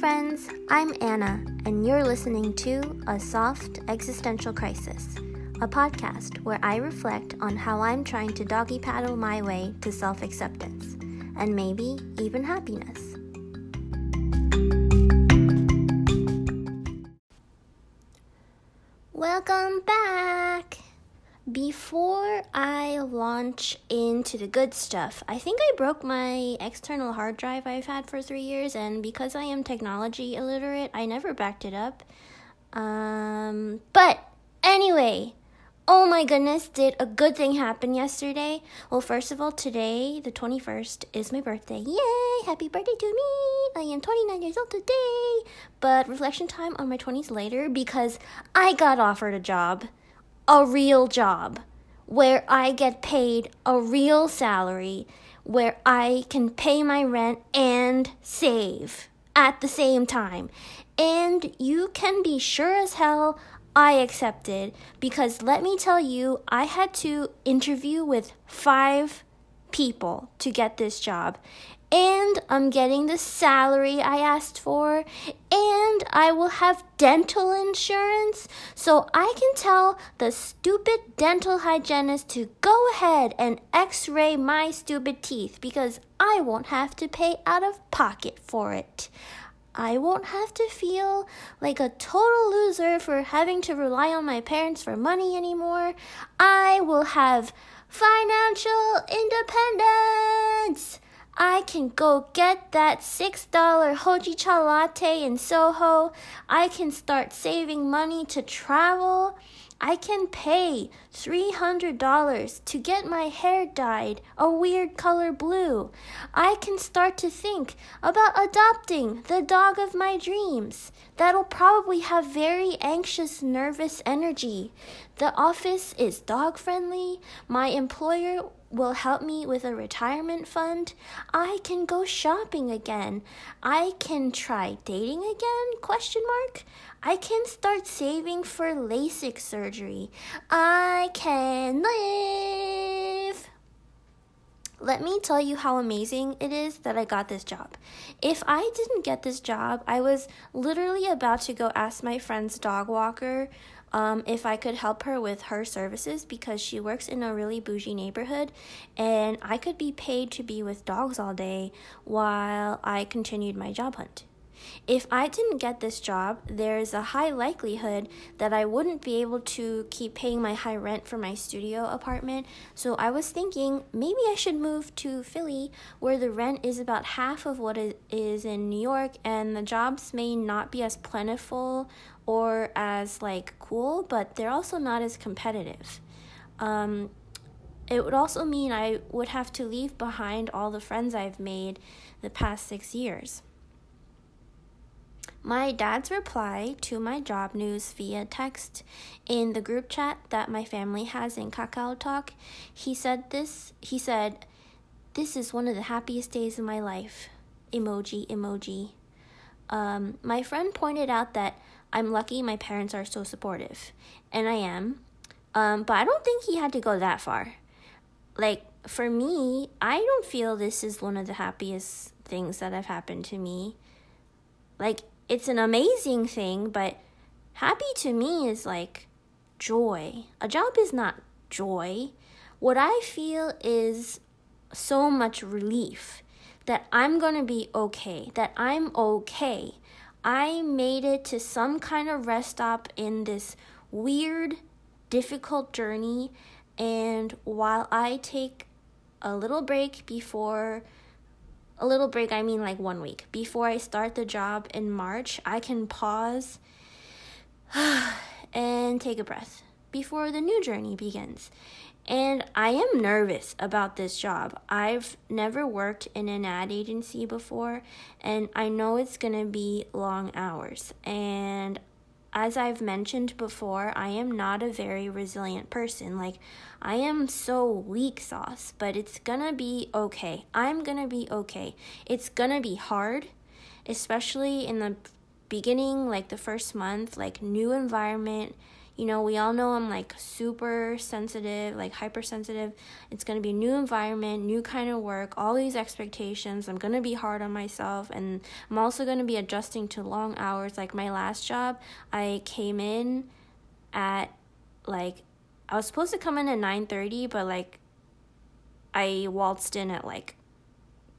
friends. I'm Anna, and you're listening to A Soft Existential Crisis, a podcast where I reflect on how I'm trying to doggy paddle my way to self acceptance and maybe even happiness. I launch into the good stuff, I think I broke my external hard drive I've had for three years, and because I am technology illiterate, I never backed it up. Um, but anyway, oh my goodness, did a good thing happen yesterday? Well, first of all, today, the 21st, is my birthday. Yay! Happy birthday to me! I am 29 years old today. But reflection time on my 20s later because I got offered a job a real job where I get paid a real salary, where I can pay my rent and save at the same time. And you can be sure as hell I accepted because let me tell you, I had to interview with five people to get this job and I'm getting the salary I asked for, and I will have dental insurance, so I can tell the stupid dental hygienist to go ahead and x ray my stupid teeth because I won't have to pay out of pocket for it. I won't have to feel like a total loser for having to rely on my parents for money anymore. I will have financial independence. I can go get that $6 hojicha latte in Soho. I can start saving money to travel. I can pay $300 to get my hair dyed a weird color blue. I can start to think about adopting the dog of my dreams. That'll probably have very anxious, nervous energy. The office is dog friendly. My employer will help me with a retirement fund. I can go shopping again. I can try dating again? Question mark. I can start saving for LASIK surgery. I can live. Let me tell you how amazing it is that I got this job. If I didn't get this job, I was literally about to go ask my friend's dog walker um, if I could help her with her services because she works in a really bougie neighborhood and I could be paid to be with dogs all day while I continued my job hunt. If I didn't get this job, there's a high likelihood that I wouldn't be able to keep paying my high rent for my studio apartment. So I was thinking maybe I should move to Philly where the rent is about half of what it is in New York and the jobs may not be as plentiful or as like cool, but they're also not as competitive. Um, it would also mean I would have to leave behind all the friends I've made the past six years. My dad's reply to my job news via text in the group chat that my family has in Kakao Talk, he said this, he said, "This is one of the happiest days of my life." Emoji, emoji. Um, my friend pointed out that I'm lucky my parents are so supportive, and I am. Um, but I don't think he had to go that far. Like, for me, I don't feel this is one of the happiest things that have happened to me. Like, it's an amazing thing, but happy to me is like joy. A job is not joy. What I feel is so much relief that I'm to be okay, that I'm okay. I made it to some kind of rest stop in this weird, difficult journey. And while I take a little break before a little break, I mean like one week. Before I start the job in March, I can pause and take a breath before the new journey begins. And I am nervous about this job. I've never worked in an ad agency before, and I know it's gonna be long hours. And as I've mentioned before, I am not a very resilient person. Like, I am so weak sauce, but it's gonna be okay. I'm gonna be okay. It's gonna be hard, especially in the beginning, like the first month, like new environment, you know, we all know I'm like super sensitive, like hypersensitive. It's going to be a new environment, new kind of work, all these expectations. I'm going to be hard on myself and I'm also going to be adjusting to long hours. Like my last job, I came in at like I was supposed to come in at 9:30, but like I waltzed in at like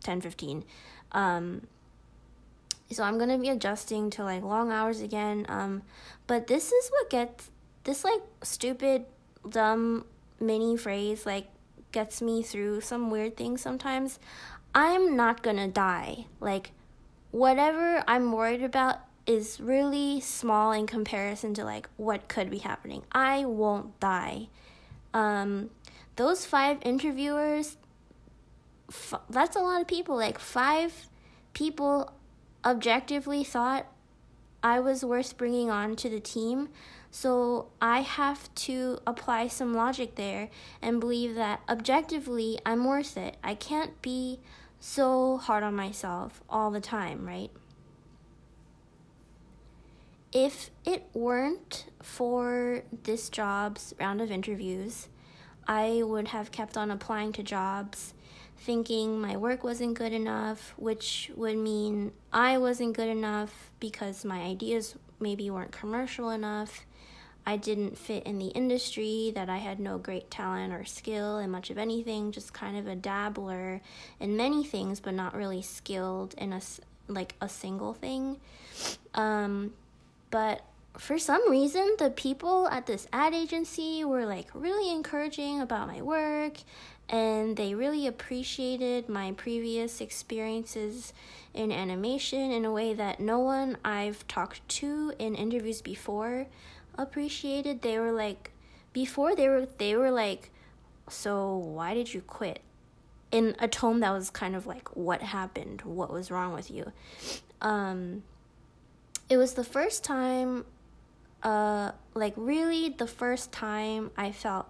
10:15. Um so I'm going to be adjusting to like long hours again. Um but this is what gets this like stupid dumb mini phrase like gets me through some weird things sometimes. I'm not to die. Like whatever I'm worried about is really small in comparison to like what could be happening. I won't die. Um, those five interviewers, f- that's a lot of people. Like five people objectively thought I was worth bringing on to the team. So I have to apply some logic there and believe that objectively I'm worth it. I can't be so hard on myself all the time, right? if it weren't for this job's round of interviews, I would have kept on applying to jobs thinking my work wasn't good enough, which would mean I wasn't good enough because my ideas maybe weren't commercial enough. I didn't fit in the industry, that I had no great talent or skill in much of anything, just kind of a dabbler in many things, but not really skilled in a like a single thing. Um, but for some reason, the people at this ad agency were like really encouraging about my work and they really appreciated my previous experiences in animation in a way that no one I've talked to in interviews before appreciated. They were like before they were they were like so why did you quit? In a tone that was kind of like what happened? What was wrong with you? Um it was the first time uh like really the first time I felt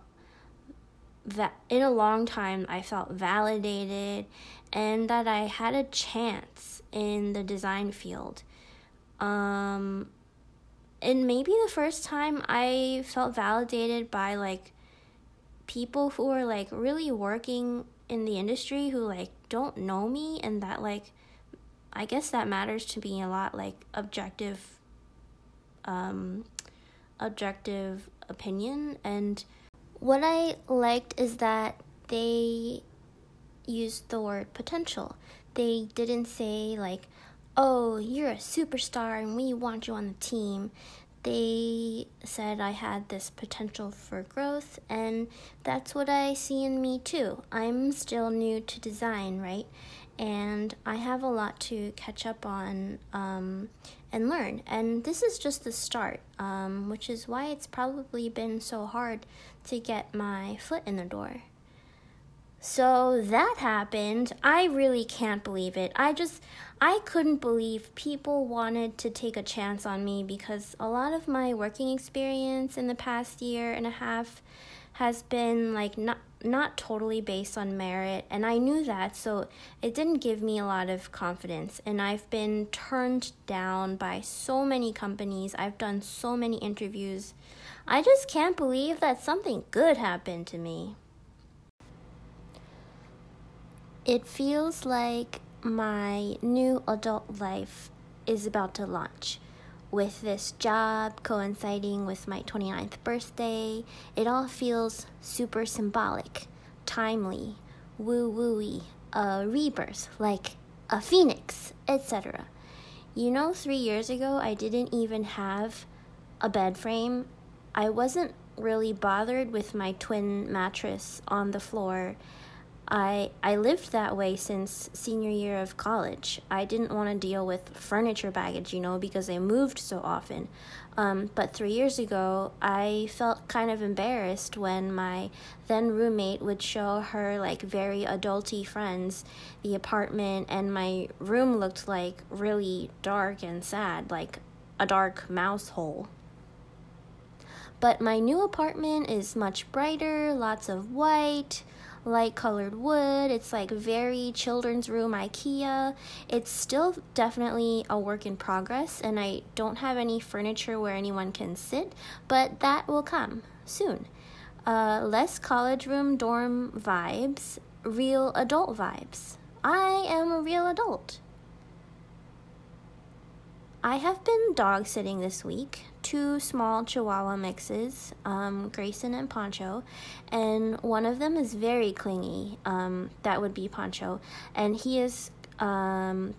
that in a long time I felt validated and that I had a chance in the design field. Um and maybe the first time I felt validated by like people who are like really working in the industry who like don't know me and that like I guess that matters to me a lot, like objective, um, objective opinion. And what I liked is that they used the word potential. They didn't say like, "Oh, you're a superstar and we want you on the team." They said I had this potential for growth, and that's what I see in me too. I'm still new to design, right? and I have a lot to catch up on um, and learn. And this is just the start, um, which is why it's probably been so hard to get my foot in the door. So that happened. I really can't believe it. I just, I couldn't believe people wanted to take a chance on me because a lot of my working experience in the past year and a half has been like not not totally based on merit and I knew that so it didn't give me a lot of confidence and I've been turned down by so many companies. I've done so many interviews. I just can't believe that something good happened to me. It feels like my new adult life is about to launch with this job coinciding with my 29th birthday, it all feels super symbolic, timely, woo wooey, a rebirth, like a phoenix, etc. You know, three years ago, I didn't even have a bed frame. I wasn't really bothered with my twin mattress on the floor I I lived that way since senior year of college. I didn't want to deal with furniture baggage, you know, because I moved so often. Um, but three years ago, I felt kind of embarrassed when my then roommate would show her like very adulty friends the apartment, and my room looked like really dark and sad, like a dark mouse hole. But my new apartment is much brighter, lots of white light colored wood. It's like very children's room IKEA. It's still definitely a work in progress, and I don't have any furniture where anyone can sit, but that will come soon. Uh, less college room dorm vibes, real adult vibes. I am a real adult. I have been dog sitting this week. Two small Chihuahua mixes, um, Grayson and Poncho, and one of them is very clingy. Um, that would be Poncho, and he is. Um,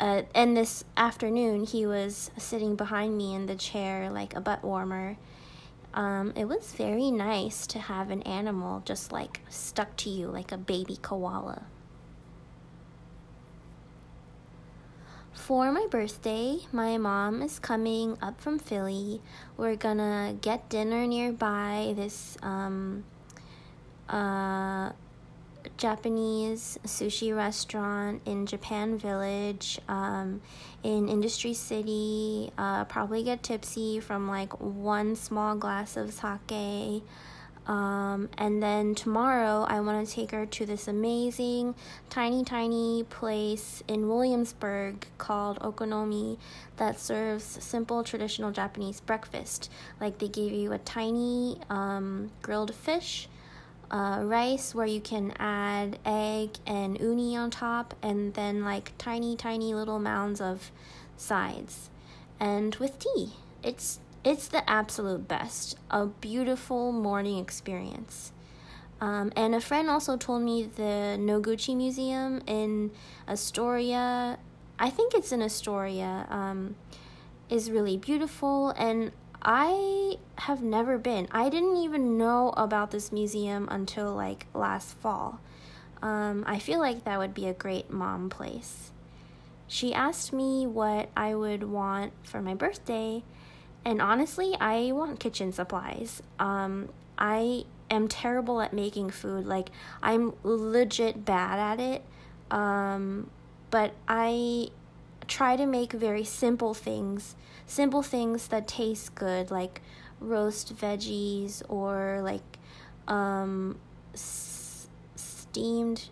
uh, and this afternoon, he was sitting behind me in the chair like a butt warmer. Um, it was very nice to have an animal just like stuck to you like a baby koala. For my birthday, my mom is coming up from Philly. We're gonna get dinner nearby this um, uh, Japanese sushi restaurant in Japan Village, um, in Industry City. Uh, probably get tipsy from like one small glass of sake. Um, and then tomorrow, I want to take her to this amazing, tiny, tiny place in Williamsburg called Okonomi that serves simple traditional Japanese breakfast. Like they give you a tiny um, grilled fish, uh, rice where you can add egg and uni on top, and then like tiny, tiny little mounds of sides, and with tea. It's it's the absolute best. A beautiful morning experience. Um, and a friend also told me the Noguchi Museum in Astoria, I think it's in Astoria, um, is really beautiful. And I have never been. I didn't even know about this museum until like last fall. Um, I feel like that would be a great mom place. She asked me what I would want for my birthday, and honestly, I want kitchen supplies. Um, I am terrible at making food. Like, I'm legit bad at it. Um, but I try to make very simple things, simple things that taste good, like roast veggies or like um, s- steamed.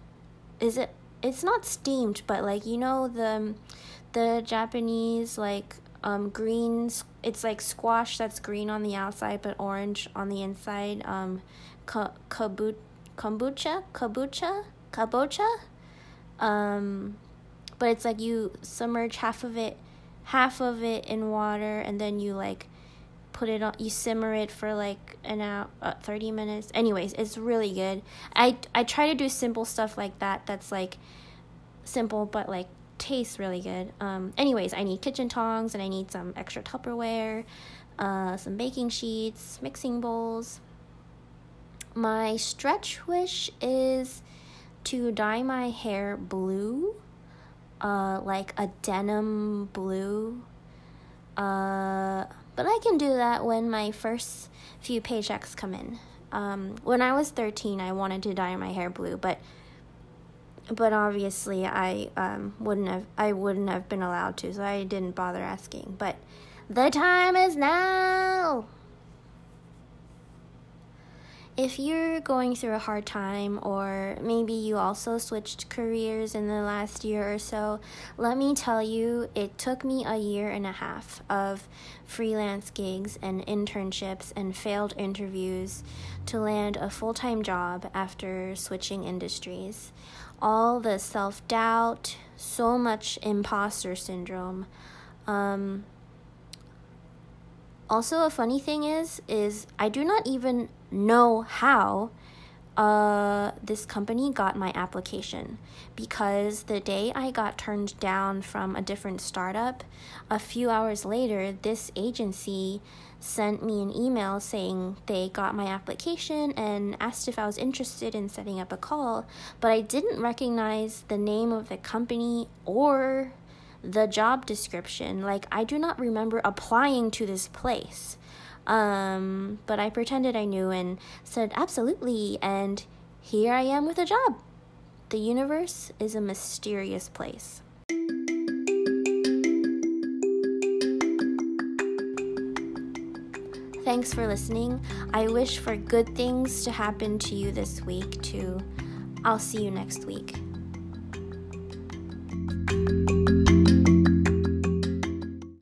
Is it? It's not steamed, but like you know the the Japanese like um, greens. It's like squash that's green on the outside but orange on the inside. Um, ka- kabu- kombucha, kabucha, kabocha. Um, but it's like you submerge half of it, half of it in water, and then you like put it on. You simmer it for like an hour, uh, thirty minutes. Anyways, it's really good. I I try to do simple stuff like that. That's like simple but like tastes really good. Um, anyways, I need kitchen tongs and I need some extra Tupperware, uh, some baking sheets, mixing bowls. My stretch wish is to dye my hair blue, uh, like a denim blue. Uh, but I can do that when my first few paychecks come in. Um, when I was 13, I wanted to dye my hair blue, but but obviously I um, wouldn't have I wouldn't have been allowed to, so I didn't bother asking. But the time is now. If you're going through a hard time, or maybe you also switched careers in the last year or so, let me tell you, it took me a year and a half of freelance gigs and internships and failed interviews to land a full time job after switching industries all the self doubt, so much imposter syndrome. Um, also, a funny thing is, is I do not even know how uh, this company got my application because the day I got turned down from a different startup, a few hours later, this agency sent me an email saying they got my application and asked if I was interested in setting up a call, but I didn't recognize the name of the company or the job description. Like, I do not remember applying to this place. Um, but I pretended I knew and said, absolutely. And here I am with a job. The universe is a mysterious place. Thanks for listening. I wish for good things to happen to you this week, too. I'll see you next week.